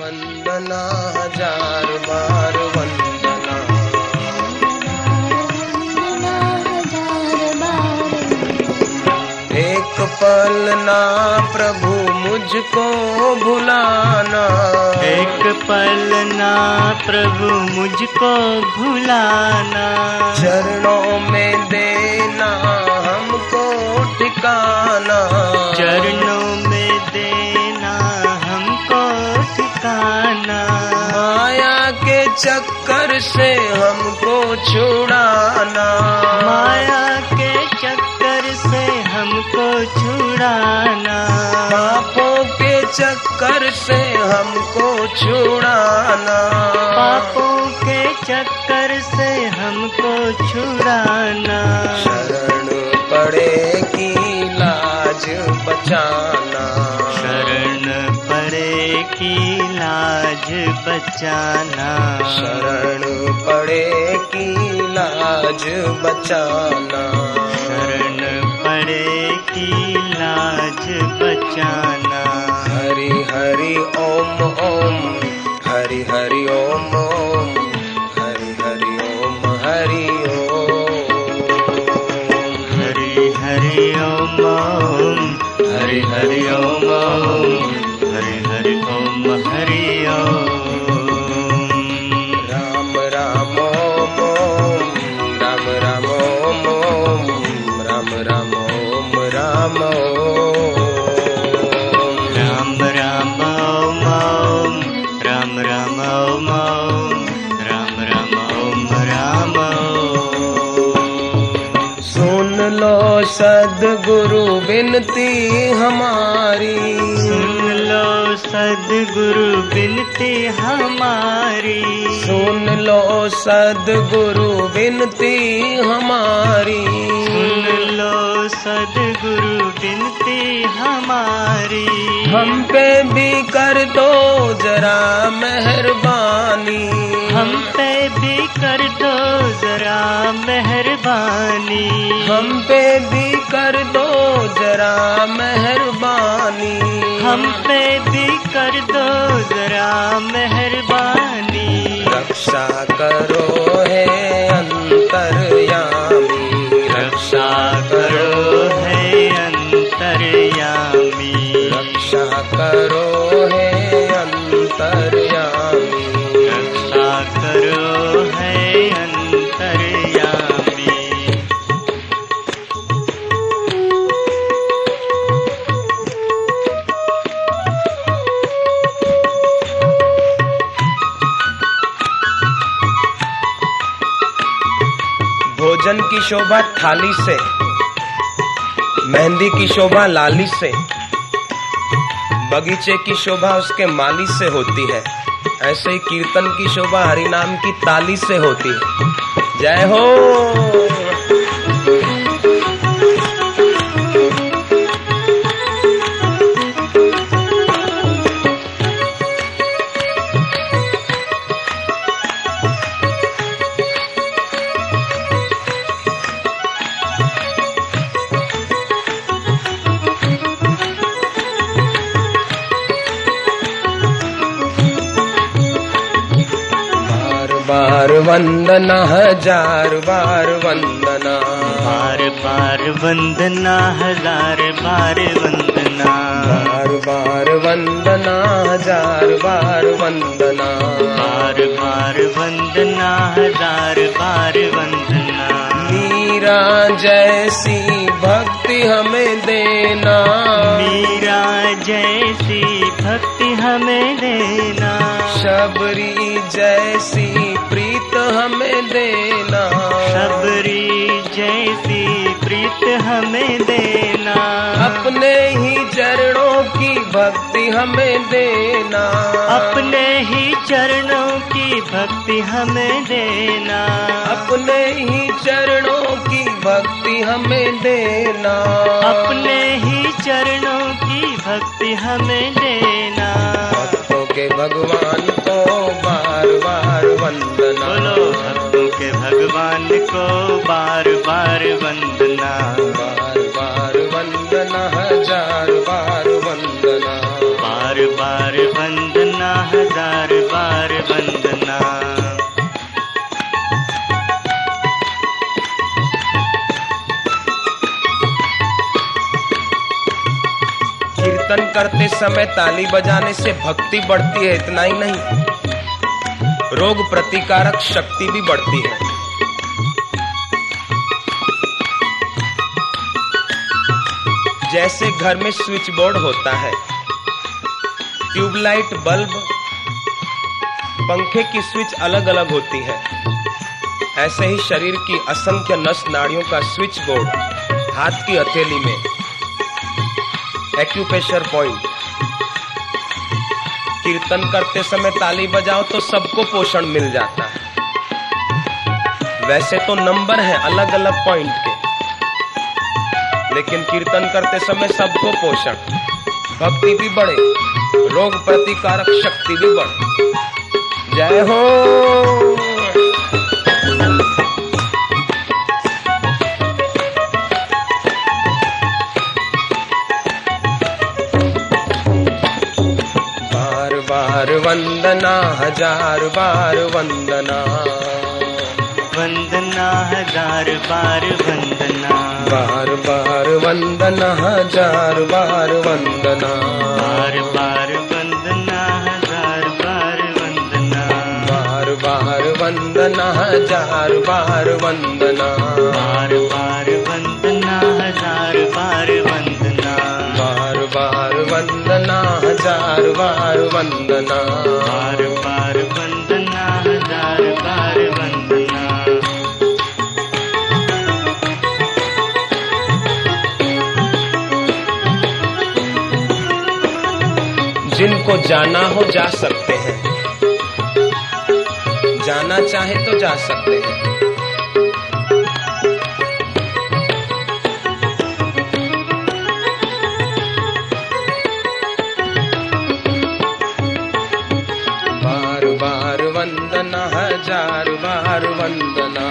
वंदना हज़ार बार वंदना। वंदना हज़ार बार एक पल ना प्रभु मुझको भुलाना। एक पल ना प्रभु मुझको भुलाना। चरणों में चक्कर से हमको छुड़ाना। माया के चक्कर से हमको छुड़ाना। पापों के चक्कर से हमको छुड़ाना। पापों के चक्कर से हमको छुड़ाना। शरण पड़े की लाज बचाना। की लाज बचाना। शरण पड़े की लाज बचाना। शरण पड़े की लाज बचाना। हरि हरि ओम ओम विनती हमारी। सुन लो। सदगुरु बिनती हमारी। सुन लो सदगुरु विनती हमारी। सुन लो सदगुरु बिनती हमारी। हम पे भी कर दो जरा मेहरबानी। हम पे भी कर दो जरा मेहरबानी। हम पे भी कर दो जरा मेहरबानी। हम पे भी कर दो जरा मेहरबानी। रक्षा करो है भोजन की शोभा थाली से, मेहंदी की शोभा लाली से, बगीचे की शोभा उसके माली से होती है। ऐसे ही कीर्तन की शोभा हरिनाम की ताली से होती है। जय हो! वंदना हज़ार बार वंदना। बार बार वंदना हज़ार बार वंदना। बार बार वंदना हज़ार बार वंदना। बार बार वंदना हज़ार बार वंदना। मीरा जैसी भक्ति हमें देना। मीरा जैसी भक्ति हमें देना। शबरी जैसी प्रीत हमें देना। शबरी जैसी प्रीत हमें देना। अपने ही चरणों की भक्ति हमें देना। अपने ही चरणों की भक्ति हमें देना। अपने ही चरणों की भक्ति हमें देना। अपने ही चरणों की भक्ति हमें देना। के भगवान को बार बार वंदना। बोलो भक्तों के भगवान को बार बार वंदना। बार बार वंदना हज़ार करते समय ताली बजाने से भक्ति बढ़ती है, इतना ही नहीं। रोग प्रतिकारक शक्ति भी बढ़ती है। जैसे घर में स्विच बोर्ड होता है, ट्यूबलाइट, बल्ब, पंखे की स्विच अलग अलग होती है। ऐसे ही शरीर की असंख्य नस नाड़ियों का स्विच बोर्ड हाथ की हथेली में। एक्यूपेशर पॉइंट कीर्तन करते समय ताली बजाओ तो सबको पोषण मिल जाता है। वैसे तो नंबर है अलग अलग पॉइंट के, लेकिन कीर्तन करते समय सबको पोषण। भक्ति भी बढ़े, रोग प्रतिकारक शक्ति भी बढ़े। जय हो! बार वंदना हजार बार वंदना वंदना हजार बार वंदना बार बार वंदना हजार बार वंदना बार बार वंदना हजार बार वंदना बार बार वंदना हजार बार वंदना बार बार हज़ार बार वंदना। बार बार वंदना, हज़ार बार वंदना। जिनको जाना हो जा सकते हैं। जाना चाहे तो जा सकते हैं। वंदना हज़ार बार वंदना।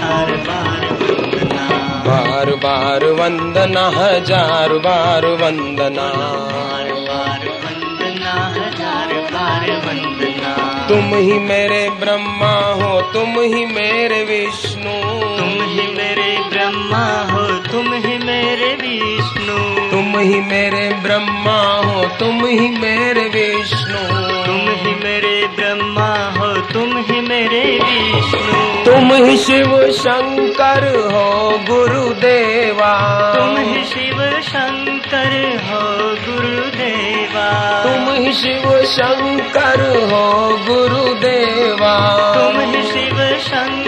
बार बार वंदना। बार बार वंदना हज़ार बार वंदना। बार बार वंदना हज़ार बार वंदना। तुम ही मेरे ब्रह्मा हो तुम ही मेरे विष्णु। तुम ही मेरे ब्रह्मा हो तुम ही मेरे विष्णु। तुम ही मेरे ब्रह्मा हो तुम ही मेरे विष्णु। मेरे ब्रह्मा हो तुम ही मेरे विष्णु। तुम ही शिव शंकर हो गुरुदेवा। तुम ही शिव शंकर हो गुरुदेवा। तुम ही शिव शंकर हो गुरुदेवा। तुम ही शिव शंकर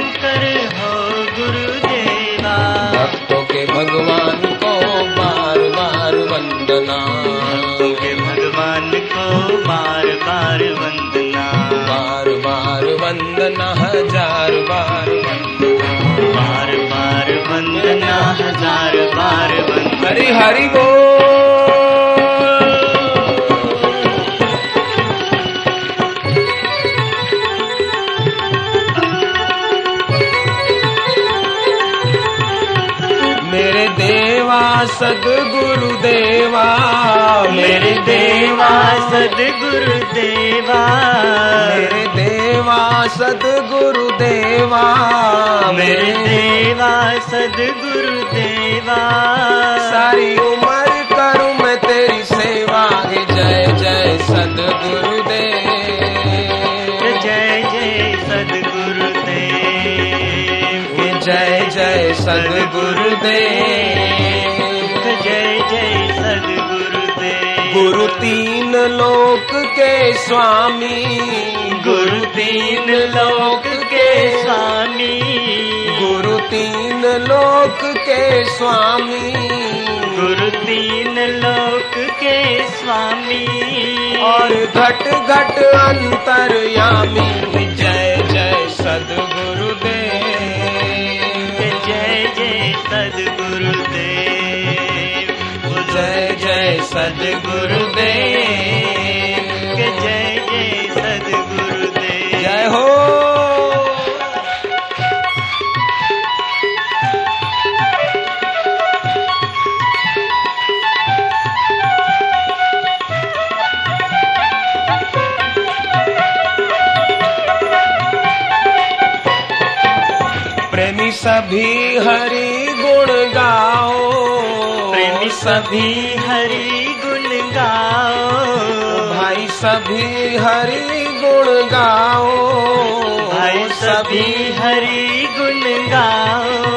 वंदना हज़ार बार बार बार वंदना हज़ार बार वंदना। हरि हरि बोल। देवा सदगुरु देवा। मेरे देवा सदगुरु देवा। मेरे देवा सदगुरु देवा। मेरे देवा सदगुरु देवा। सारी उम्र करूँ मैं तेरी सेवा। हे जय जय सदगुरु देव। जय जय सदगुरु देव। जय जय सदगुरु गुरु तीन लोक के स्वामी। गुरु तीन लोक के स्वामी। गुरु तीन लोक के स्वामी। गुरु तीन लोक के स्वामी। और घट घट अंतरयामी। जय जय सदगुरु देव जय जय सदगुरु जय सदगुरु देव जय जय सदगुरु देव जय हो प्रेमी सभी हरि गुण गाओ। प्रेमी सभी हरि गाओ भाई सभी हरि गुण गाओ। भाई सभी हरि गुण गाओ।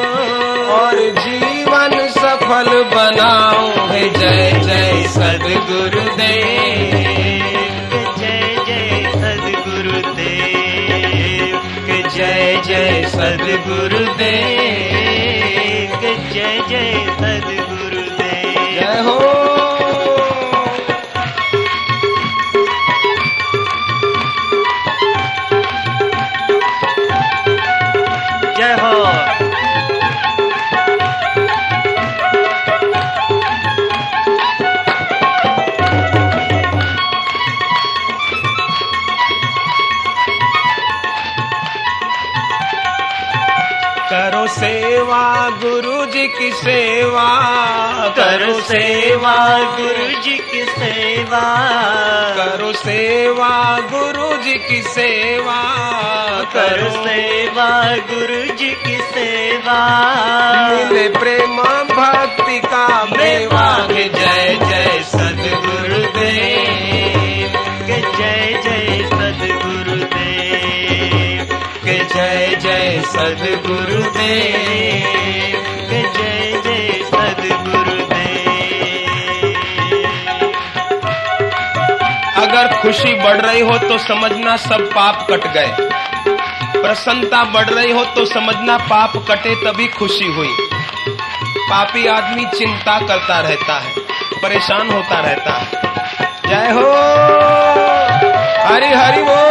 और जीवन सफल बनाओ। है जय जय सदगुरुदेव जय जय सदगुरुदेव जय जय सदगुरुदेव जय जय सदगुरुदेव जय हो। हो। करो सेवा गुरु जी की सेवा। करो सेवा गुरु जी सेवा। करो सेवा गुरु जी की सेवा। करो सेवा गुरु जी की सेवा। मिले प्रेम भक्ति का मेवा। के जय जय सदगुरुदेव। के जय जय सदगुरुदेव। के जय जय सदगुरुदेव। खुशी बढ़ रही हो तो समझना सब पाप कट गए। प्रसन्नता बढ़ रही हो तो समझना पाप कटे तभी खुशी हुई। पापी आदमी चिंता करता रहता है, परेशान होता रहता है। जय हो! हरी हरी बोल!